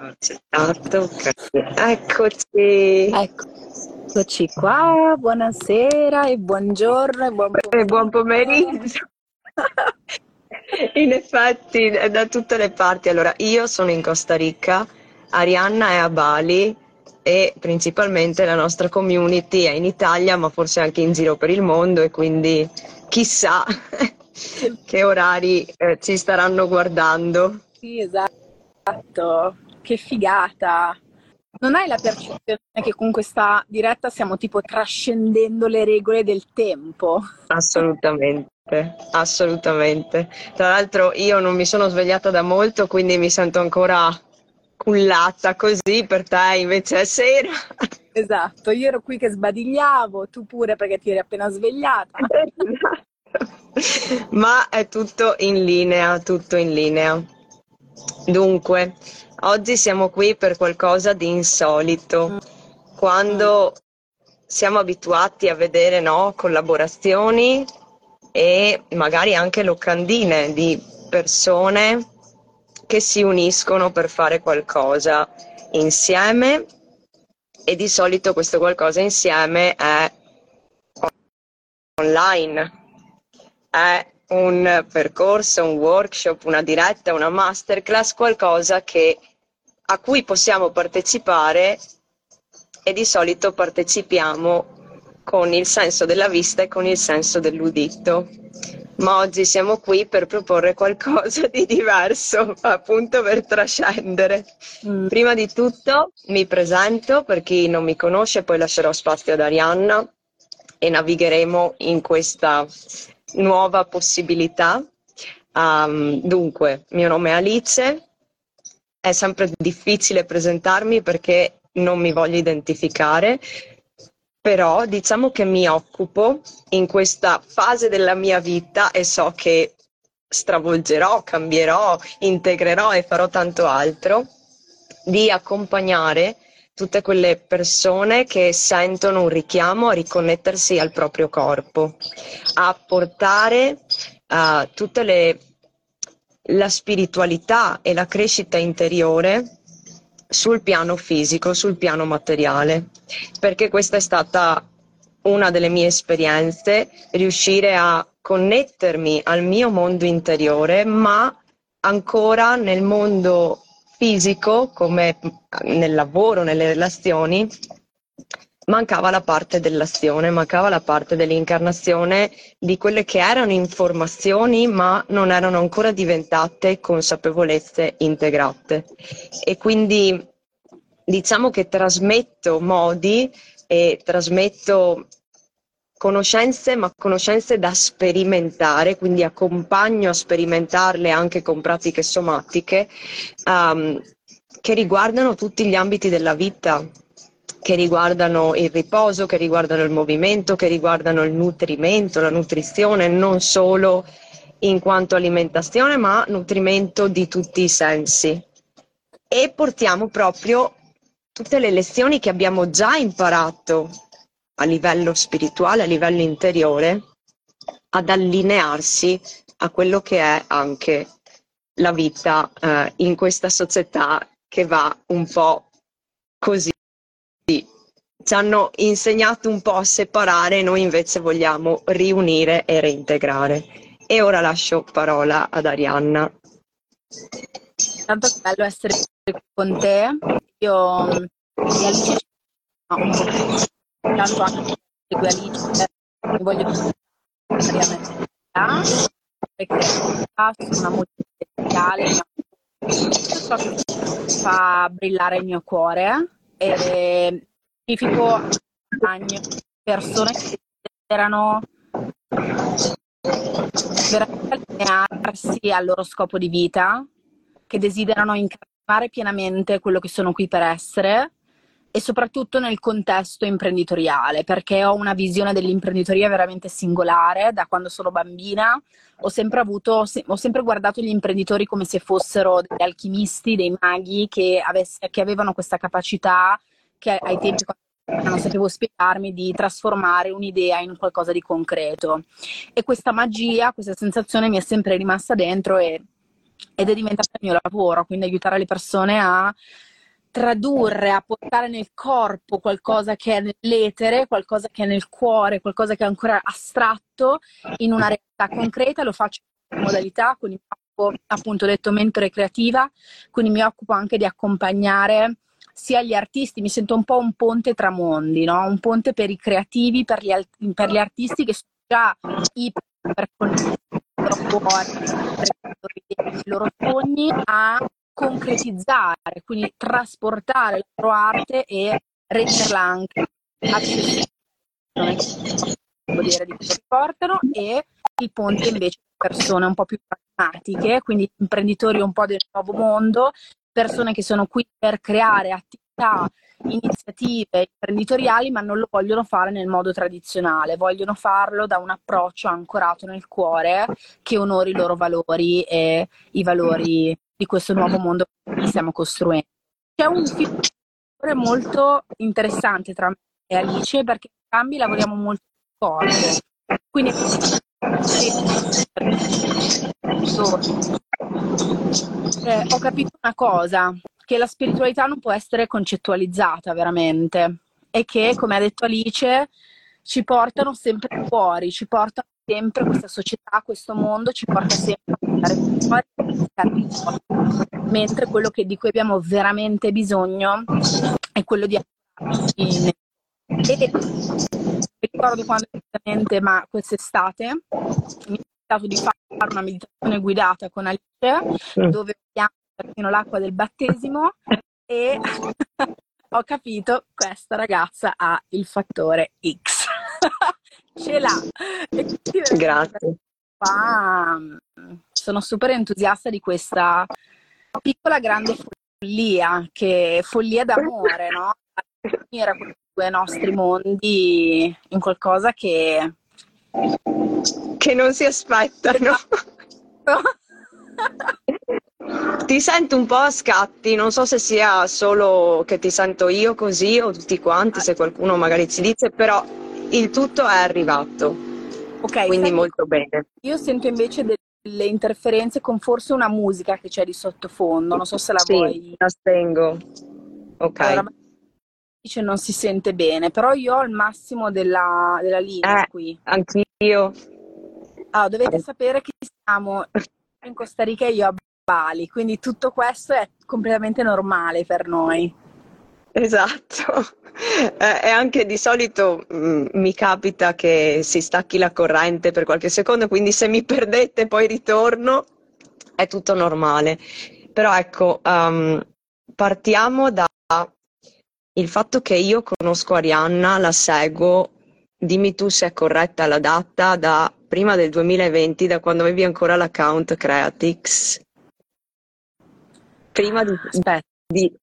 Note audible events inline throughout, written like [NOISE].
ho accettato. Eccoci. Eccoci qua, buonasera e buongiorno e buon pomeriggio. E buon pomeriggio. In effetti, da tutte le parti. Allora, io sono in Costa Rica, Arianna è a Bali e principalmente la nostra community è in Italia, ma forse anche in giro per il mondo e quindi chissà [LAUGHS] che orari eh, ci staranno guardando. Sì, esatto. Che figata. Non hai la percezione che con questa diretta stiamo tipo trascendendo le regole del tempo? Assolutamente, assolutamente. Tra l'altro io non mi sono svegliata da molto, quindi mi sento ancora cullata così, per te invece è sera. Esatto, io ero qui che sbadigliavo, tu pure perché ti eri appena svegliata. Esatto. [LAUGHS] Ma è tutto in linea, tutto in linea. Dunque, oggi siamo qui per qualcosa di insolito. Quando siamo abituati a vedere no, collaborazioni e magari anche locandine di persone che si uniscono per fare qualcosa insieme e di solito questo qualcosa insieme è online, è un percorso, un workshop, una diretta, una masterclass, qualcosa che, a cui possiamo partecipare e di solito partecipiamo con il senso della vista e con il senso dell'udito. Ma oggi siamo qui per proporre qualcosa di diverso, [LAUGHS] appunto per trascendere. Mm. Prima di tutto mi presento per chi non mi conosce, poi lascerò spazio ad Arianna e navigheremo in questa nuova possibilità. Um, dunque, mio nome è Alice, è sempre difficile presentarmi perché non mi voglio identificare, però diciamo che mi occupo in questa fase della mia vita e so che stravolgerò, cambierò, integrerò e farò tanto altro, di accompagnare tutte quelle persone che sentono un richiamo a riconnettersi al proprio corpo, a portare uh, tutta la spiritualità e la crescita interiore sul piano fisico, sul piano materiale, perché questa è stata una delle mie esperienze, riuscire a connettermi al mio mondo interiore, ma ancora nel mondo fisico, come nel lavoro, nelle relazioni, mancava la parte dell'azione, mancava la parte dell'incarnazione di quelle che erano informazioni ma non erano ancora diventate consapevolezze integrate. E quindi diciamo che trasmetto modi e trasmetto conoscenze, ma conoscenze da sperimentare, quindi accompagno a sperimentarle anche con pratiche somatiche um, che riguardano tutti gli ambiti della vita, che riguardano il riposo, che riguardano il movimento, che riguardano il nutrimento, la nutrizione, non solo in quanto alimentazione, ma nutrimento di tutti i sensi. E portiamo proprio tutte le lezioni che abbiamo già imparato a livello spirituale, a livello interiore, ad allinearsi a quello che è anche la vita eh, in questa società che va un po' così. Ci hanno insegnato un po' a separare, noi invece vogliamo riunire e reintegrare. E ora lascio parola ad Arianna. Tanto è bello essere con te. Io e Alice un po' tanto anche segue Alice, mi voglio perché sono una ciò che fa brillare il mio cuore e significo persone che desiderano veramente allinearsi al loro scopo di vita, che desiderano incarnare pienamente quello che sono qui per essere e soprattutto nel contesto imprenditoriale, perché ho una visione dell'imprenditoria veramente singolare. Da quando sono bambina ho sempre, avuto, ho sempre guardato gli imprenditori come se fossero degli alchimisti, dei maghi che, avess- che avevano questa capacità che ai tempi non sapevo spiegarmi di trasformare un'idea in qualcosa di concreto. E questa magia, questa sensazione mi è sempre rimasta dentro e, ed è diventata il mio lavoro, quindi aiutare le persone a tradurre, a portare nel corpo qualcosa che è nell'etere, qualcosa che è nel cuore, qualcosa che è ancora astratto in una realtà concreta, lo faccio in modalità, quindi mi occupo, appunto detto mentore creativa, quindi mi occupo anche di accompagnare sia gli artisti, mi sento un po' un ponte tra mondi, no? un ponte per i creativi, per gli, per gli artisti che sono già iper i loro sogni a concretizzare, quindi trasportare la loro arte e renderla anche accessibile dire di cosa portano e il ponte invece persone un po' più pragmatiche, quindi imprenditori un po' del nuovo mondo, persone che sono qui per creare attività, iniziative imprenditoriali, ma non lo vogliono fare nel modo tradizionale, vogliono farlo da un approccio ancorato nel cuore che onori i loro valori e i valori di questo nuovo mondo che stiamo costruendo. C'è un film molto interessante tra me e Alice perché entrambi lavoriamo molto corpo. Quindi eh, ho capito una cosa, che la spiritualità non può essere concettualizzata veramente e che, come ha detto Alice, ci portano sempre fuori, ci portano sempre questa società, questo mondo ci porta sempre a andare fuori, mentre quello di cui abbiamo veramente bisogno è quello di e ricordo quando esattamente, ma quest'estate mi è stato di fare una meditazione guidata con Alice dove vediamo perfino l'acqua del battesimo e [LAUGHS] ho capito questa ragazza ha il fattore X. [LAUGHS] Ce l'ha. Grazie. Ah, sono super entusiasta di questa piccola grande follia, che follia d'amore, no? [LAUGHS] Era due nostri mondi in qualcosa che che non si aspettano. [LAUGHS] ti sento un po' a scatti, non so se sia solo che ti sento io così o tutti quanti, se qualcuno magari ci dice, però il tutto è arrivato. Ok, quindi senti, molto bene. Io sento invece delle interferenze con forse una musica che c'è di sottofondo, non so se la sì, vuoi. la spengo. Ok. Allora, dice non si sente bene, però io ho il massimo della, della linea eh, qui. Anch'io. Allora, dovete sapere che siamo in Costa Rica e io a Bali, quindi tutto questo è completamente normale per noi. Esatto. [LAUGHS] Eh, e anche di solito mh, mm, mi capita che si stacchi la corrente per qualche secondo, quindi se mi perdete poi ritorno, è tutto normale. Però ecco, um, partiamo da il fatto che io conosco Arianna, la seguo, dimmi tu se è corretta la data, da prima del 2020, da quando avevi ancora l'account Creatix. Prima di, di,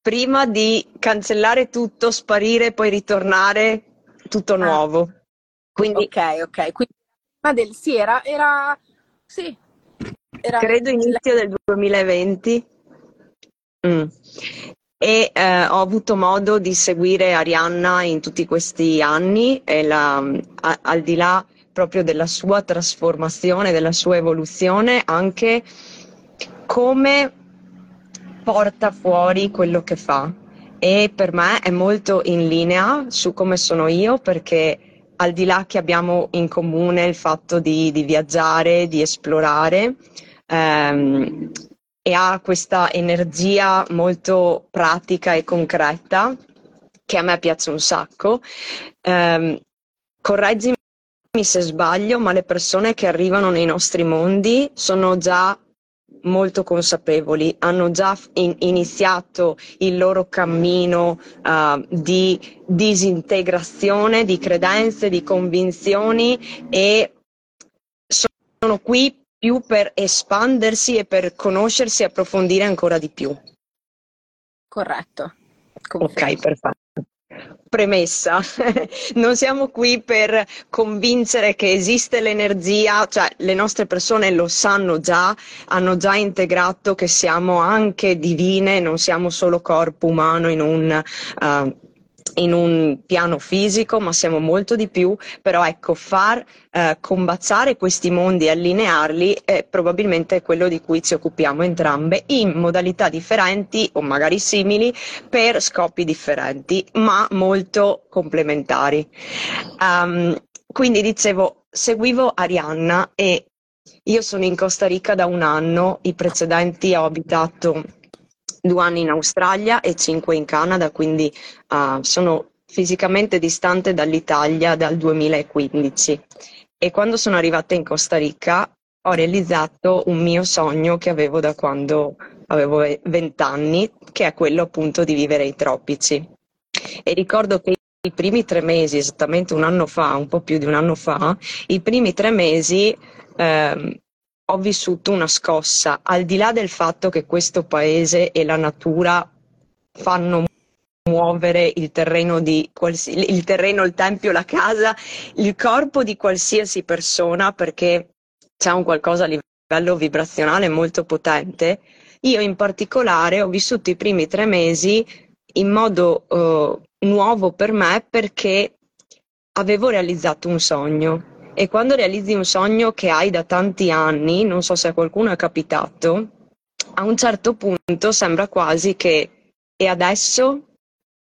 prima di cancellare tutto, sparire, poi ritornare tutto ah. nuovo. Quindi, ok, ok. Quindi, ma del, sì, era, era, sì, era credo inizio del 2020. Mm e eh, ho avuto modo di seguire Arianna in tutti questi anni e la, a, al di là proprio della sua trasformazione, della sua evoluzione, anche come porta fuori quello che fa. E per me è molto in linea su come sono io perché al di là che abbiamo in comune il fatto di, di viaggiare, di esplorare, ehm, e ha questa energia molto pratica e concreta che a me piace un sacco. Um, correggimi se sbaglio, ma le persone che arrivano nei nostri mondi sono già molto consapevoli, hanno già in- iniziato il loro cammino uh, di disintegrazione di credenze, di convinzioni e sono qui più per espandersi e per conoscersi e approfondire ancora di più. Corretto. Confermo. Ok, perfetto. Premessa, [LAUGHS] non siamo qui per convincere che esiste l'energia, cioè le nostre persone lo sanno già, hanno già integrato che siamo anche divine, non siamo solo corpo umano in un uh, in un piano fisico, ma siamo molto di più, però ecco, far eh, combaciare questi mondi allinearli è probabilmente quello di cui ci occupiamo entrambe in modalità differenti o magari simili per scopi differenti, ma molto complementari. Um, quindi dicevo, seguivo Arianna e io sono in Costa Rica da un anno, i precedenti ho abitato due anni in Australia e cinque in Canada, quindi uh, sono fisicamente distante dall'Italia dal 2015. E quando sono arrivata in Costa Rica ho realizzato un mio sogno che avevo da quando avevo 20 anni, che è quello appunto di vivere ai tropici. E ricordo che i primi tre mesi, esattamente un anno fa, un po' più di un anno fa, i primi tre mesi eh, ho vissuto una scossa, al di là del fatto che questo paese e la natura fanno muovere il terreno, di qualsi- il terreno, il tempio, la casa, il corpo di qualsiasi persona perché c'è un qualcosa a livello vibrazionale molto potente. Io in particolare ho vissuto i primi tre mesi in modo uh, nuovo per me perché avevo realizzato un sogno e quando realizzi un sogno che hai da tanti anni, non so se a qualcuno è capitato, a un certo punto sembra quasi che e adesso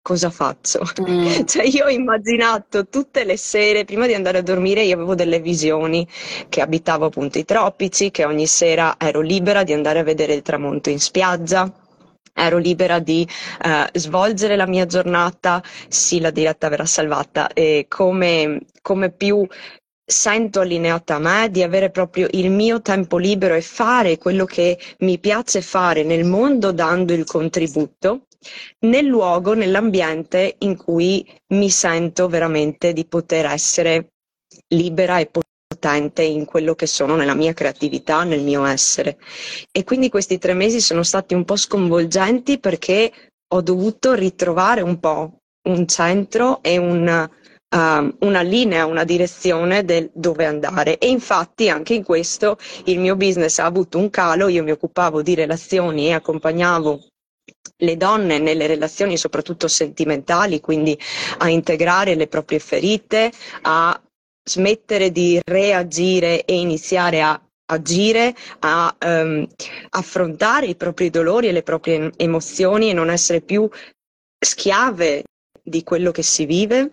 cosa faccio? Mm. [LAUGHS] cioè io ho immaginato tutte le sere, prima di andare a dormire, io avevo delle visioni che abitavo appunto i tropici, che ogni sera ero libera di andare a vedere il tramonto in spiaggia, ero libera di uh, svolgere la mia giornata, sì la diretta verrà salvata, e come, come più sento allineata a me, di avere proprio il mio tempo libero e fare quello che mi piace fare nel mondo dando il contributo, nel luogo, nell'ambiente in cui mi sento veramente di poter essere libera e potente in quello che sono nella mia creatività, nel mio essere. E quindi questi tre mesi sono stati un po' sconvolgenti perché ho dovuto ritrovare un po' un centro e un uh, una linea, una direzione del dove andare. E infatti anche in questo il mio business ha avuto un calo, io mi occupavo di relazioni e accompagnavo le donne nelle relazioni soprattutto sentimentali, quindi a integrare le proprie ferite, a smettere di reagire e iniziare a agire, a um, affrontare i propri dolori e le proprie emozioni e non essere più schiave di quello che si vive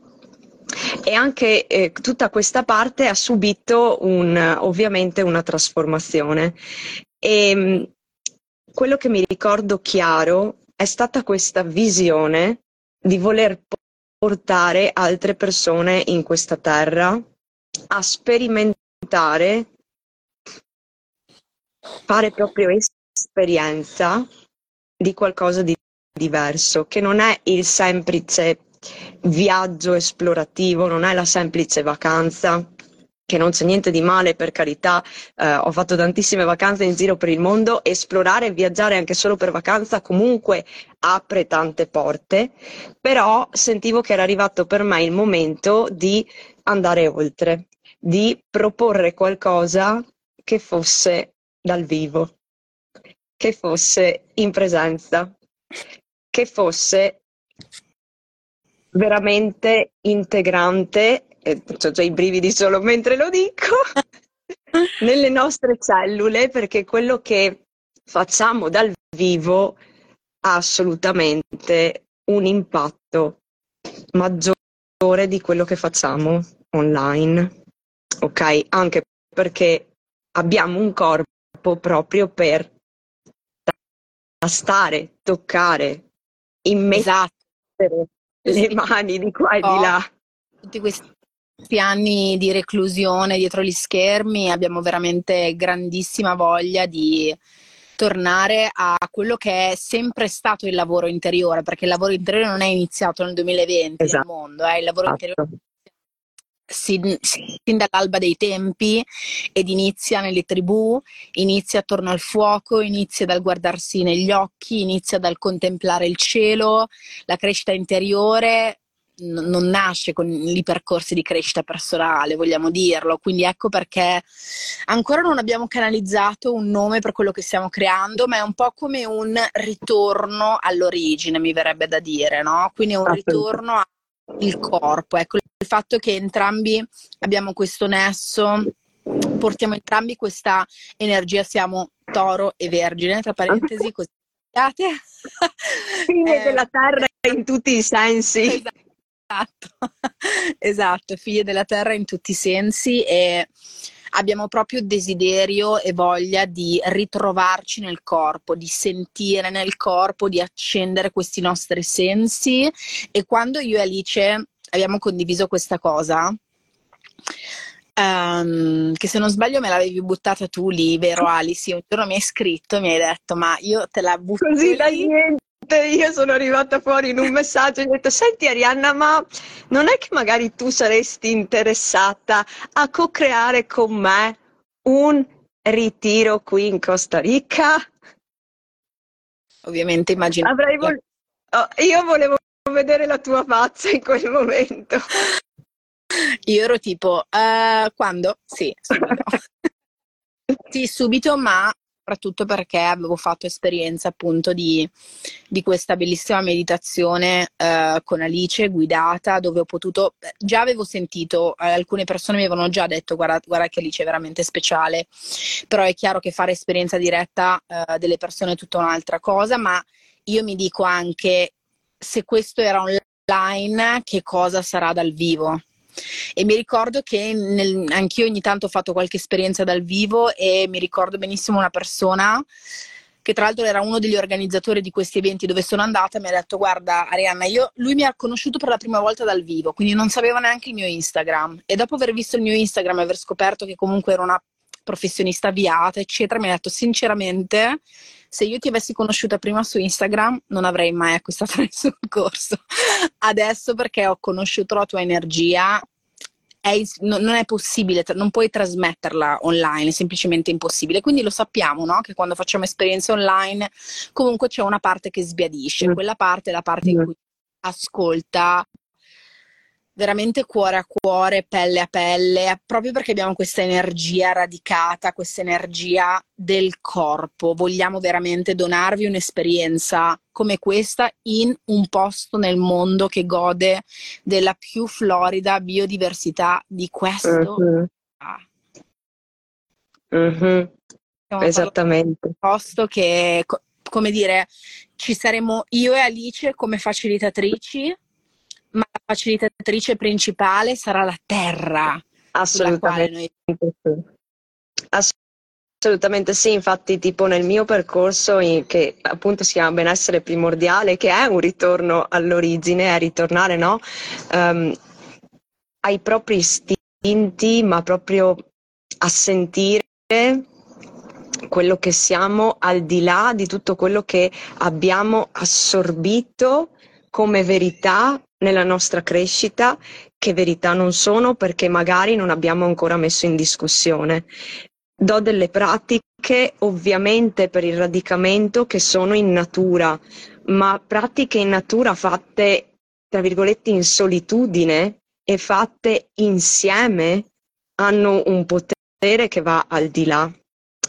e anche eh, tutta questa parte ha subito un, ovviamente una trasformazione. E mm, quello che mi ricordo chiaro è stata questa visione di voler portare altre persone in questa terra a sperimentare, fare proprio esperienza di qualcosa di diverso, che non è il semplice viaggio esplorativo, non è la semplice vacanza, che non c'è niente di male per carità, eh, ho fatto tantissime vacanze in giro per il mondo, esplorare e viaggiare anche solo per vacanza comunque apre tante porte, però sentivo che era arrivato per me il momento di andare oltre, di proporre qualcosa che fosse dal vivo, che fosse in presenza, che fosse veramente integrante, eh, ho già i brividi solo mentre lo dico, [LAUGHS] nelle nostre cellule, perché quello che facciamo dal vivo ha assolutamente un impatto maggiore di quello che facciamo online. Ok? Anche perché abbiamo un corpo proprio per tastare, toccare, immettere esatto le mani di qua e di là. Tutti questi anni di reclusione dietro gli schermi abbiamo veramente grandissima voglia di tornare a quello che è sempre stato il lavoro interiore, perché il lavoro interiore non è iniziato nel 2020 esatto. nel mondo, eh, il lavoro esatto. interiore sin, sin, dall'alba dei tempi ed inizia nelle tribù, inizia attorno al fuoco, inizia dal guardarsi negli occhi, inizia dal contemplare il cielo, la crescita interiore non nasce con i percorsi di crescita personale, vogliamo dirlo, quindi ecco perché ancora non abbiamo canalizzato un nome per quello che stiamo creando, ma è un po' come un ritorno all'origine, mi verrebbe da dire, no? Quindi è un ritorno a il corpo. Ecco, il fatto che entrambi abbiamo questo nesso, portiamo entrambi questa energia, siamo toro e vergine, tra parentesi, [LAUGHS] così. Figlie eh, della terra in tutti i sensi. Esatto, [LAUGHS] esatto, figlie della terra in tutti i sensi e abbiamo proprio desiderio e voglia di ritrovarci nel corpo, di sentire nel corpo, di accendere questi nostri sensi. E quando io e Alice abbiamo condiviso questa cosa, Um, che se non sbaglio me l'avevi buttata tu lì, vero Ali? Sì, un giorno mi hai scritto e mi hai detto ma io te la butto Così da niente, io sono arrivata fuori in un messaggio e ho detto senti Arianna ma non è che magari tu saresti interessata a co-creare con me un ritiro qui in Costa Rica? Ovviamente immagino. Vol- oh, io volevo vedere la tua faccia in quel momento. Io ero tipo, uh, quando? Sì, subito. [LAUGHS] sì, subito, ma soprattutto perché avevo fatto esperienza appunto di, di questa bellissima meditazione uh, con Alice guidata dove ho potuto, già avevo sentito, uh, alcune persone mi avevano già detto guarda, guarda, che Alice è veramente speciale, però è chiaro che fare esperienza diretta uh, delle persone è tutta un'altra cosa, ma io mi dico anche se questo era online che cosa sarà dal vivo? E mi ricordo che nel, anch'io ogni tanto ho fatto qualche esperienza dal vivo e mi ricordo benissimo una persona che tra l'altro era uno degli organizzatori di questi eventi dove sono andata, mi ha detto guarda Arianna, io, lui mi ha conosciuto per la prima volta dal vivo, quindi non sapeva neanche il mio Instagram. E dopo aver visto il mio Instagram e aver scoperto che comunque ero una professionista avviata, eccetera, mi ha detto sinceramente se io ti avessi conosciuta prima su Instagram non avrei mai acquistato [LAUGHS] nessun corso. Adesso perché ho conosciuto la tua energia è, non è possibile, non puoi trasmetterla online, è semplicemente impossibile. Quindi lo sappiamo, no? Che quando facciamo esperienze online comunque c'è una parte che sbiadisce, mm. quella parte è la parte in mm. cui ascolta veramente cuore a cuore, pelle a pelle, proprio perché abbiamo questa energia radicata, questa energia del corpo. Vogliamo veramente donarvi un'esperienza come questa in un posto nel mondo che gode della più florida biodiversità di questo. Uh-huh. Uh-huh. Esattamente. Un posto che, come dire, ci saremo io e Alice come facilitatrici ma la facilitatrice principale sarà la terra. Assolutamente. Noi... Assolutamente sì, infatti tipo nel mio percorso che appunto si chiama benessere primordiale, che è un ritorno all'origine, è ritornare no? um, ai propri istinti, ma proprio a sentire quello che siamo al di là di tutto quello che abbiamo assorbito come verità nella nostra crescita che verità non sono perché magari non abbiamo ancora messo in discussione. Do delle pratiche ovviamente per il radicamento che sono in natura, ma pratiche in natura fatte, tra virgolette, in solitudine e fatte insieme hanno un potere che va al di là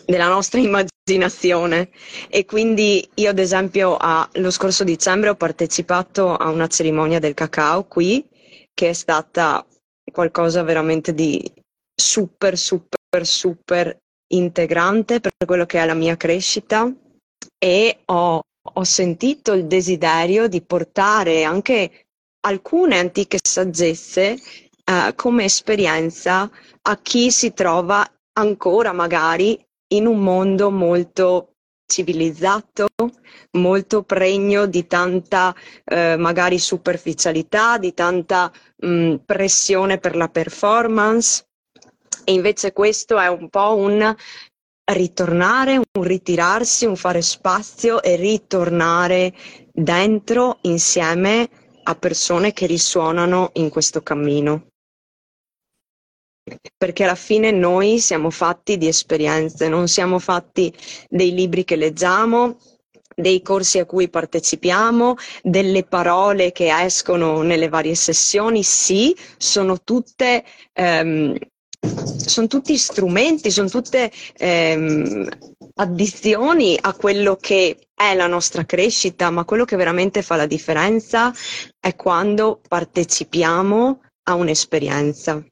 della nostra immaginazione. E quindi io ad esempio a, lo scorso dicembre ho partecipato a una cerimonia del cacao qui che è stata qualcosa veramente di super super super integrante per quello che è la mia crescita. E ho, ho sentito il desiderio di portare anche alcune antiche saggezze eh, come esperienza a chi si trova ancora magari in un mondo molto civilizzato, molto pregno di tanta eh, magari superficialità, di tanta mh, mm, pressione per la performance. E invece questo è un po' un ritornare, un ritirarsi, un fare spazio e ritornare dentro insieme a persone che risuonano in questo cammino perché alla fine noi siamo fatti di esperienze, non siamo fatti dei libri che leggiamo, dei corsi a cui partecipiamo, delle parole che escono nelle varie sessioni, sì, sono tutte... Ehm, sono tutti strumenti, sono tutte ehm, addizioni a quello che è la nostra crescita, ma quello che veramente fa la differenza è quando partecipiamo a un'esperienza.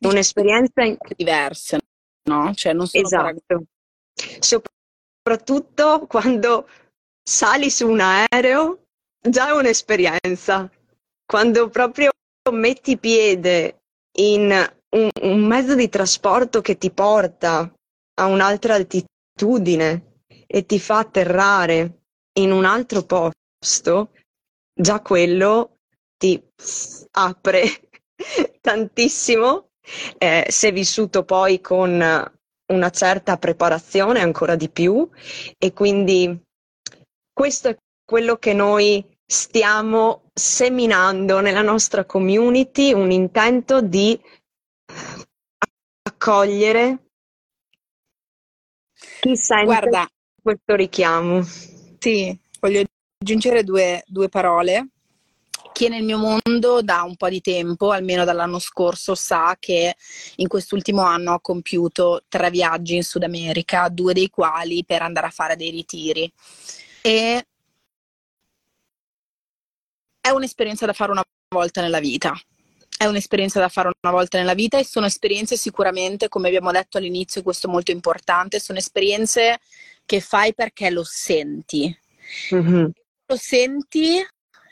Un'esperienza in... diverse, no? Cioè non sono esatto. Soprattutto quando sali su un aereo, già è un'esperienza. Quando proprio metti piede in un, un mezzo di trasporto che ti porta a un'altra altitudine e ti fa atterrare in un altro posto, già quello ti apre [LAUGHS] tantissimo. Eh, se vissuto poi con una certa preparazione ancora di più e quindi questo è quello che noi stiamo seminando nella nostra community, un intento di accogliere chi sente Guarda, questo richiamo. Sì, voglio aggiungere due, due parole. Chi è nel mio mondo da un po' di tempo, almeno dall'anno scorso, sa che in quest'ultimo anno ho compiuto tre viaggi in Sud America, due dei quali per andare a fare dei ritiri. E è un'esperienza da fare una volta nella vita è un'esperienza da fare una volta nella vita e sono esperienze sicuramente, come abbiamo detto all'inizio, questo è molto importante, sono esperienze che fai perché lo senti. Mm-hmm. Lo senti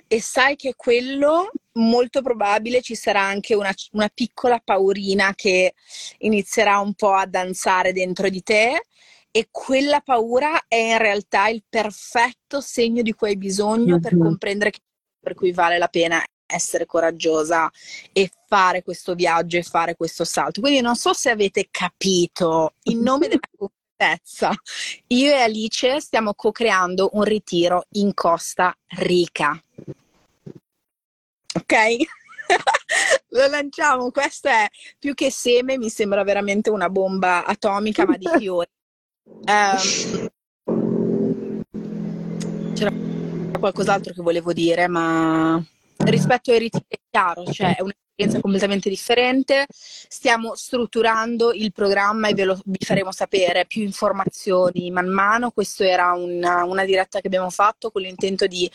e sai che quello molto probabile ci sarà anche una, una, piccola paurina che inizierà un po' a danzare dentro di te e quella paura è in realtà il perfetto segno di cui hai bisogno mm-hmm. per comprendere che per cui vale la pena essere coraggiosa e fare questo viaggio e fare questo salto. Quindi non so se avete capito, in nome [LAUGHS] della io e Alice stiamo co-creando un ritiro in Costa Rica. Ok? [LAUGHS] Lo lanciamo, questo è più che seme, mi sembra veramente una bomba atomica, ma di fiori. Um, c'era qualcos'altro che volevo dire, ma rispetto ai ritiri è chiaro, cioè è un'esperienza completamente differente. Stiamo strutturando il programma e ve lo, vi faremo sapere più informazioni man mano. Questa era una, una diretta che abbiamo fatto con l'intento di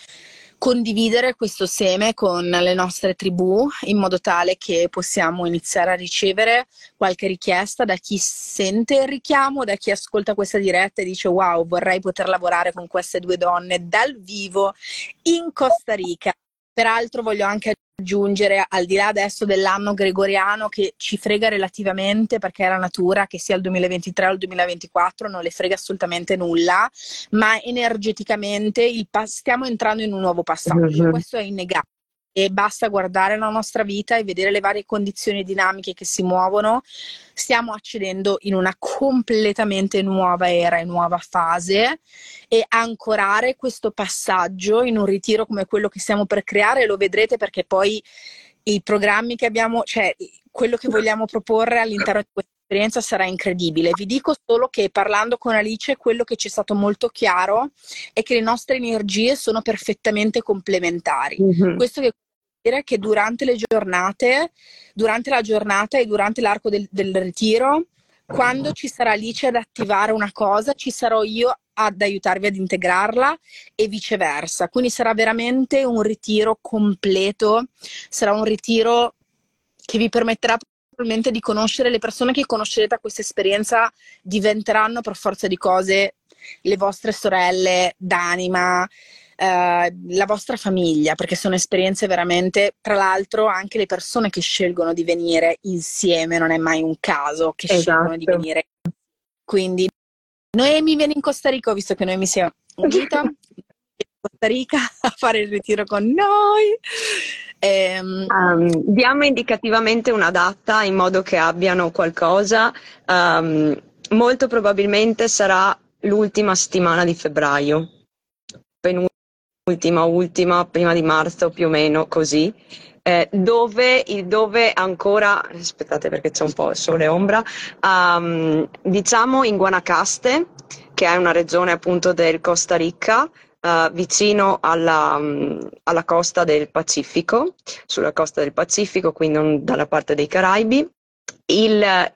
condividere questo seme con le nostre tribù in modo tale che possiamo iniziare a ricevere qualche richiesta da chi sente il richiamo, da chi ascolta questa diretta e dice wow vorrei poter lavorare con queste due donne dal vivo in Costa Rica Peraltro voglio anche aggiungere, al di là adesso dell'anno gregoriano che ci frega relativamente perché è la natura, che sia il 2023 o il 2024, non le frega assolutamente nulla, ma energeticamente pa- stiamo entrando in un nuovo passaggio, mm-hmm. questo è innegabile e basta guardare la nostra vita e vedere le varie condizioni dinamiche che si muovono, stiamo accedendo in una completamente nuova era e nuova fase. E ancorare questo passaggio in un ritiro come quello che stiamo per creare lo vedrete perché poi i programmi che abbiamo, cioè quello che vogliamo proporre all'interno di questa esperienza sarà incredibile. Vi dico solo che parlando con Alice, quello che ci è stato molto chiaro è che le nostre energie sono perfettamente complementari. Mm-hmm. Questo che dire che durante le giornate, durante la giornata e durante l'arco del, del ritiro, quando ci sarà Alice ad attivare una cosa, ci sarò io ad aiutarvi ad integrarla e viceversa. Quindi sarà veramente un ritiro completo, sarà un ritiro che vi permetterà probabilmente di conoscere le persone che conoscerete a questa esperienza diventeranno per forza di cose le vostre sorelle d'anima, eh, la vostra famiglia, perché sono esperienze veramente, tra l'altro anche le persone che scelgono di venire insieme, non è mai un caso che esatto. scelgono di venire. Quindi Noemi viene in Costa Rica, visto che Noemi si è unita [LAUGHS] Rica [LAUGHS] a fare il ritiro con noi. Um, um, diamo indicativamente una data in modo che abbiano qualcosa. Um, molto probabilmente sarà l'ultima settimana di febbraio, ultima, ultima, prima di marzo più o meno così, eh, dove, dove, ancora, aspettate perché c'è un po' sole e ombra, um, diciamo in Guanacaste, che è una regione appunto del Costa Rica, Uh, vicino alla, um, alla, costa del Pacifico, sulla costa del Pacifico, quindi dalla parte dei Caraibi. Il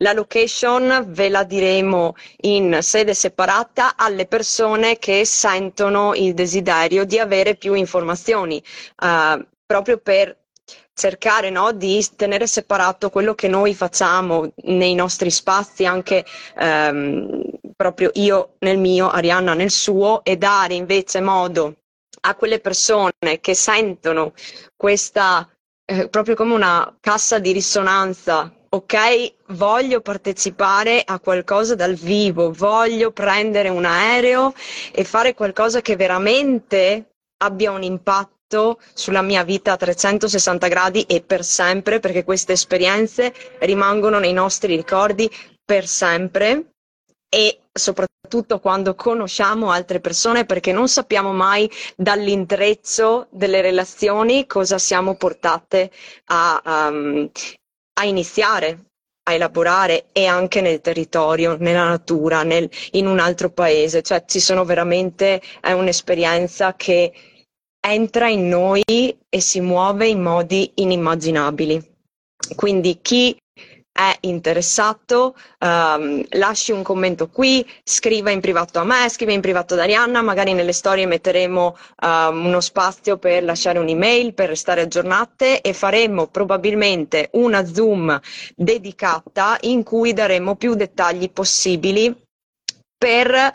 la location ve la diremo in sede separata alle persone che sentono il desiderio di avere più informazioni, uh, proprio per cercare no, di tenere separato quello che noi facciamo nei nostri spazi, anche um, proprio io nel mio, Arianna nel suo, e dare invece modo a quelle persone che sentono questa eh, proprio come una cassa di risonanza. Ok, voglio partecipare a qualcosa dal vivo, voglio prendere un aereo e fare qualcosa che veramente abbia un impatto sulla mia vita a 360 gradi e per sempre, perché queste esperienze rimangono nei nostri ricordi per sempre e soprattutto quando conosciamo altre persone perché non sappiamo mai dall'intreccio delle relazioni cosa siamo portate a, um, a iniziare a elaborare e anche nel territorio, nella natura, nel, in un altro paese, cioè ci sono veramente, è un'esperienza che entra in noi e si muove in modi inimmaginabili. Quindi chi è interessato, um, lasci un commento qui, scriva in privato a me, scriva in privato ad Arianna, magari nelle storie metteremo um, uno spazio per lasciare un'email, per restare aggiornate e faremo probabilmente una Zoom dedicata in cui daremo più dettagli possibili per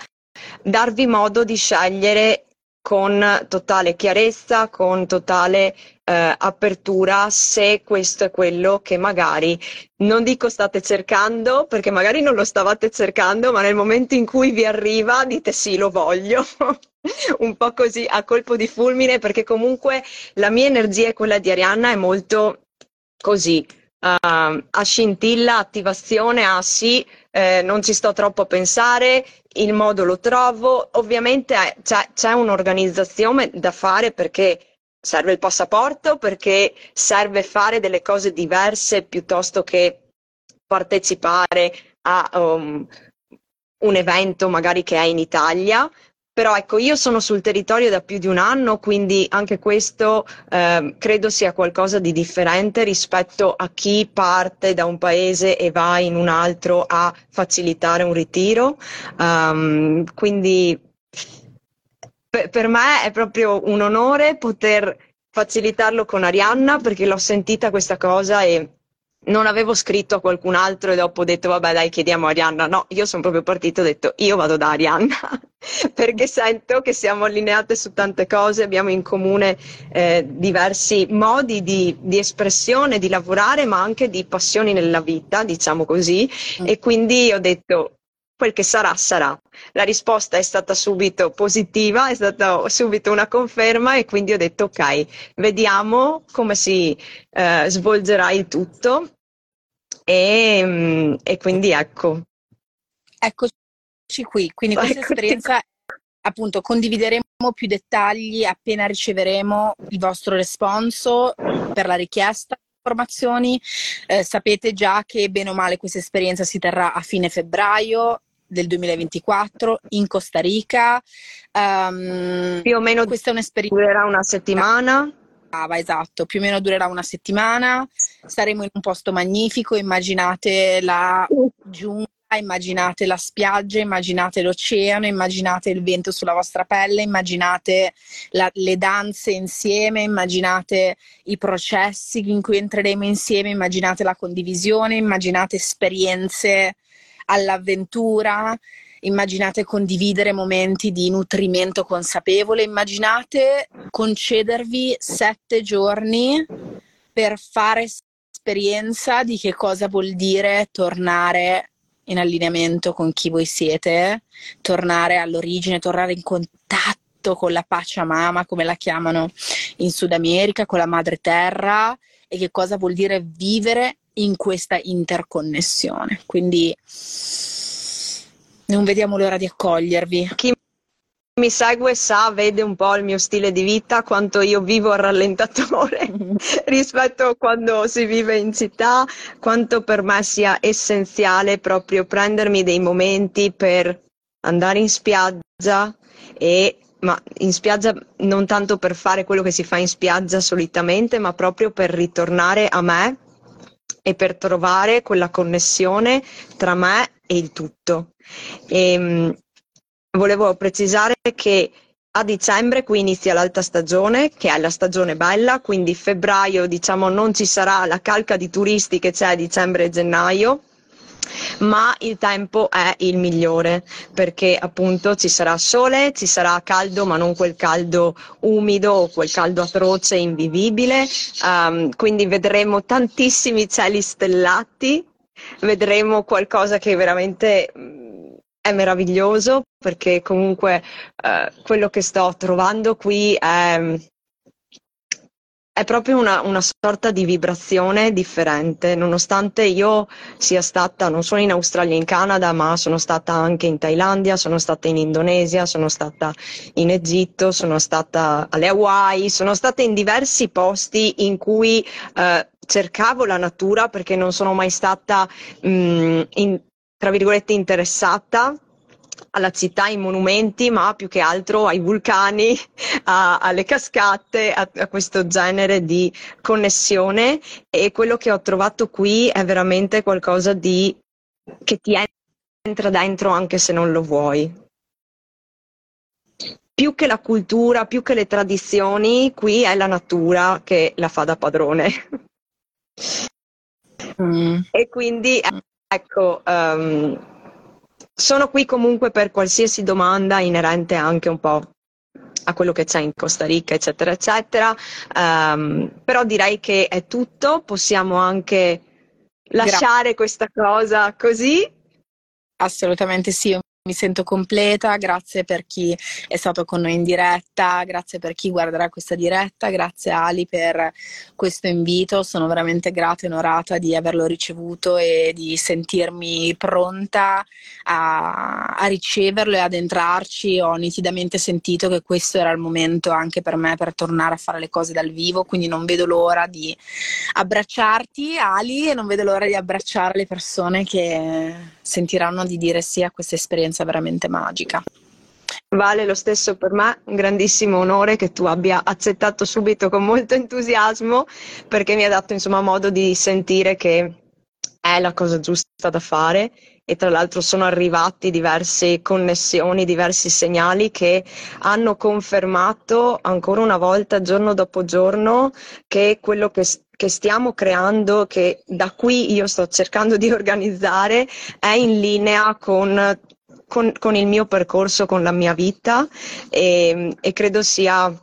darvi modo di scegliere con totale chiarezza, con totale eh, apertura se questo è quello che magari non dico state cercando, perché magari non lo stavate cercando, ma nel momento in cui vi arriva dite sì, lo voglio. [LAUGHS] Un po' così a colpo di fulmine, perché comunque la mia energia e quella di Arianna è molto così, uh, a scintilla, attivazione, a sì, eh, non ci sto troppo a pensare, il modo lo trovo, ovviamente eh, c'è, c'è un'organizzazione da fare perché serve il passaporto, perché serve fare delle cose diverse piuttosto che partecipare a um, un evento magari che è in Italia, però ecco, io sono sul territorio da più di un anno, quindi anche questo eh, credo sia qualcosa di differente rispetto a chi parte da un paese e va in un altro a facilitare un ritiro. Um, quindi per, per me è proprio un onore poter facilitarlo con Arianna perché l'ho sentita questa cosa e non avevo scritto a qualcun altro e dopo ho detto vabbè dai chiediamo Arianna. No, io sono proprio partito e ho detto io vado da Arianna [LAUGHS] perché sento che siamo allineate su tante cose, abbiamo in comune eh, diversi modi di, di, espressione, di lavorare ma anche di passioni nella vita, diciamo così. Mm. E quindi ho detto quel che sarà sarà. La risposta è stata subito positiva, è stata subito una conferma e quindi ho detto ok, vediamo come si eh, svolgerà il tutto e, mm, e, quindi ecco. Eccoci qui, quindi questa Eccoti esperienza qui. appunto condivideremo più dettagli appena riceveremo il vostro responso per la richiesta informazioni. Eh, sapete già che bene o male questa esperienza si terrà a fine febbraio del 2024 in Costa Rica. Um, più o meno questa è un'esperienza. Durerà una settimana. Ah, esatto, più o meno durerà una settimana. Saremo in un posto magnifico. Immaginate la giungla, immaginate la spiaggia, immaginate l'oceano, immaginate il vento sulla vostra pelle, immaginate la, le danze insieme, immaginate i processi in cui entreremo insieme, immaginate la condivisione, immaginate esperienze all'avventura, immaginate condividere momenti di nutrimento consapevole, immaginate concedervi sette giorni per fare esperienza di che cosa vuol dire tornare in allineamento con chi voi siete, tornare all'origine, tornare in contatto con la Pachamama, come la chiamano in Sud America, con la madre terra e che cosa vuol dire vivere in questa interconnessione. Quindi non vediamo l'ora di accogliervi. Chi mi segue sa, vede un po' il mio stile di vita, quanto io vivo a rallentatore [LAUGHS] rispetto a quando si vive in città, quanto per me sia essenziale proprio prendermi dei momenti per andare in spiaggia e ma in spiaggia non tanto per fare quello che si fa in spiaggia solitamente, ma proprio per ritornare a me e per trovare quella connessione tra me e il tutto. E, ehm, volevo precisare che a dicembre qui inizia l'alta stagione, che è la stagione bella, quindi febbraio diciamo non ci sarà la calca di turisti che c'è a dicembre e gennaio, ma il tempo è il migliore perché appunto ci sarà sole, ci sarà caldo, ma non quel caldo umido o quel caldo atroce invivibile, um, quindi vedremo tantissimi cieli stellati, vedremo qualcosa che veramente mm, è meraviglioso perché comunque uh, quello che sto trovando qui è è proprio una, una, sorta di vibrazione differente, nonostante io sia stata non solo in Australia e in Canada, ma sono stata anche in Thailandia, sono stata in Indonesia, sono stata in Egitto, sono stata alle Hawaii, sono stata in diversi posti in cui eh, cercavo la natura perché non sono mai stata, mh, mm, in, tra virgolette, interessata alla città, ai monumenti, ma più che altro ai vulcani, [LAUGHS] a, alle cascate, a, a, questo genere di connessione e quello che ho trovato qui è veramente qualcosa di che ti entra dentro anche se non lo vuoi. Più che la cultura, più che le tradizioni, qui è la natura che la fa da padrone. Mm. E quindi ecco, um, sono qui comunque per qualsiasi domanda inerente anche un po' a quello che c'è in Costa Rica, eccetera, eccetera. Um, però direi che è tutto, possiamo anche lasciare Grazie. questa cosa così. Assolutamente sì, mi sento completa, grazie per chi è stato con noi in diretta, grazie per chi guarderà questa diretta, grazie Ali per questo invito, sono veramente grata e onorata di averlo ricevuto e di sentirmi pronta a, a riceverlo e ad entrarci. Ho nitidamente sentito che questo era il momento anche per me per tornare a fare le cose dal vivo, quindi non vedo l'ora di abbracciarti Ali e non vedo l'ora di abbracciare le persone che sentiranno di dire sì a questa esperienza esperienza veramente magica. Vale lo stesso per me, un grandissimo onore che tu abbia accettato subito con molto entusiasmo perché mi ha dato insomma modo di sentire che è la cosa giusta da fare e tra l'altro sono arrivati diverse connessioni, diversi segnali che hanno confermato ancora una volta giorno dopo giorno che quello che, che stiamo creando, che da qui io sto cercando di organizzare, è in linea con con, con il mio percorso, con la mia vita e, e credo sia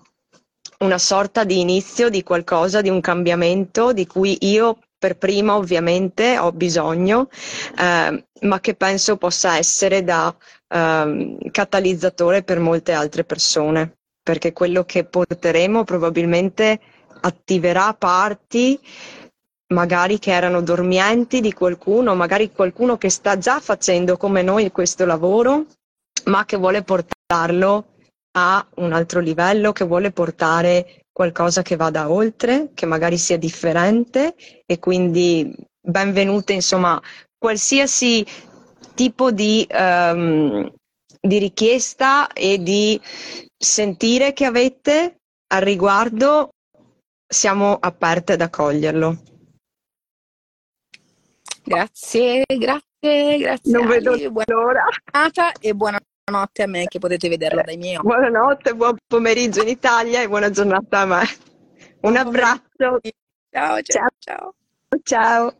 una sorta di inizio di qualcosa, di un cambiamento di cui io per prima ovviamente ho bisogno, eh, ma che penso possa essere da eh, catalizzatore per molte altre persone, perché quello che porteremo probabilmente attiverà parti magari che erano dormienti di qualcuno, magari qualcuno che sta già facendo come noi questo lavoro, ma che vuole portarlo a un altro livello, che vuole portare qualcosa che vada oltre, che magari sia differente e quindi benvenute insomma qualsiasi tipo di, um, di richiesta e di sentire che avete al riguardo siamo aperte ad accoglierlo. Grazie, grazie, grazie. Non vedo l'ora. Buona e buonanotte a me che potete vederlo dai miei occhi. Buonanotte, buon pomeriggio in Italia e buona giornata a me. Un abbraccio. Ciao, ciao, ciao. Ciao.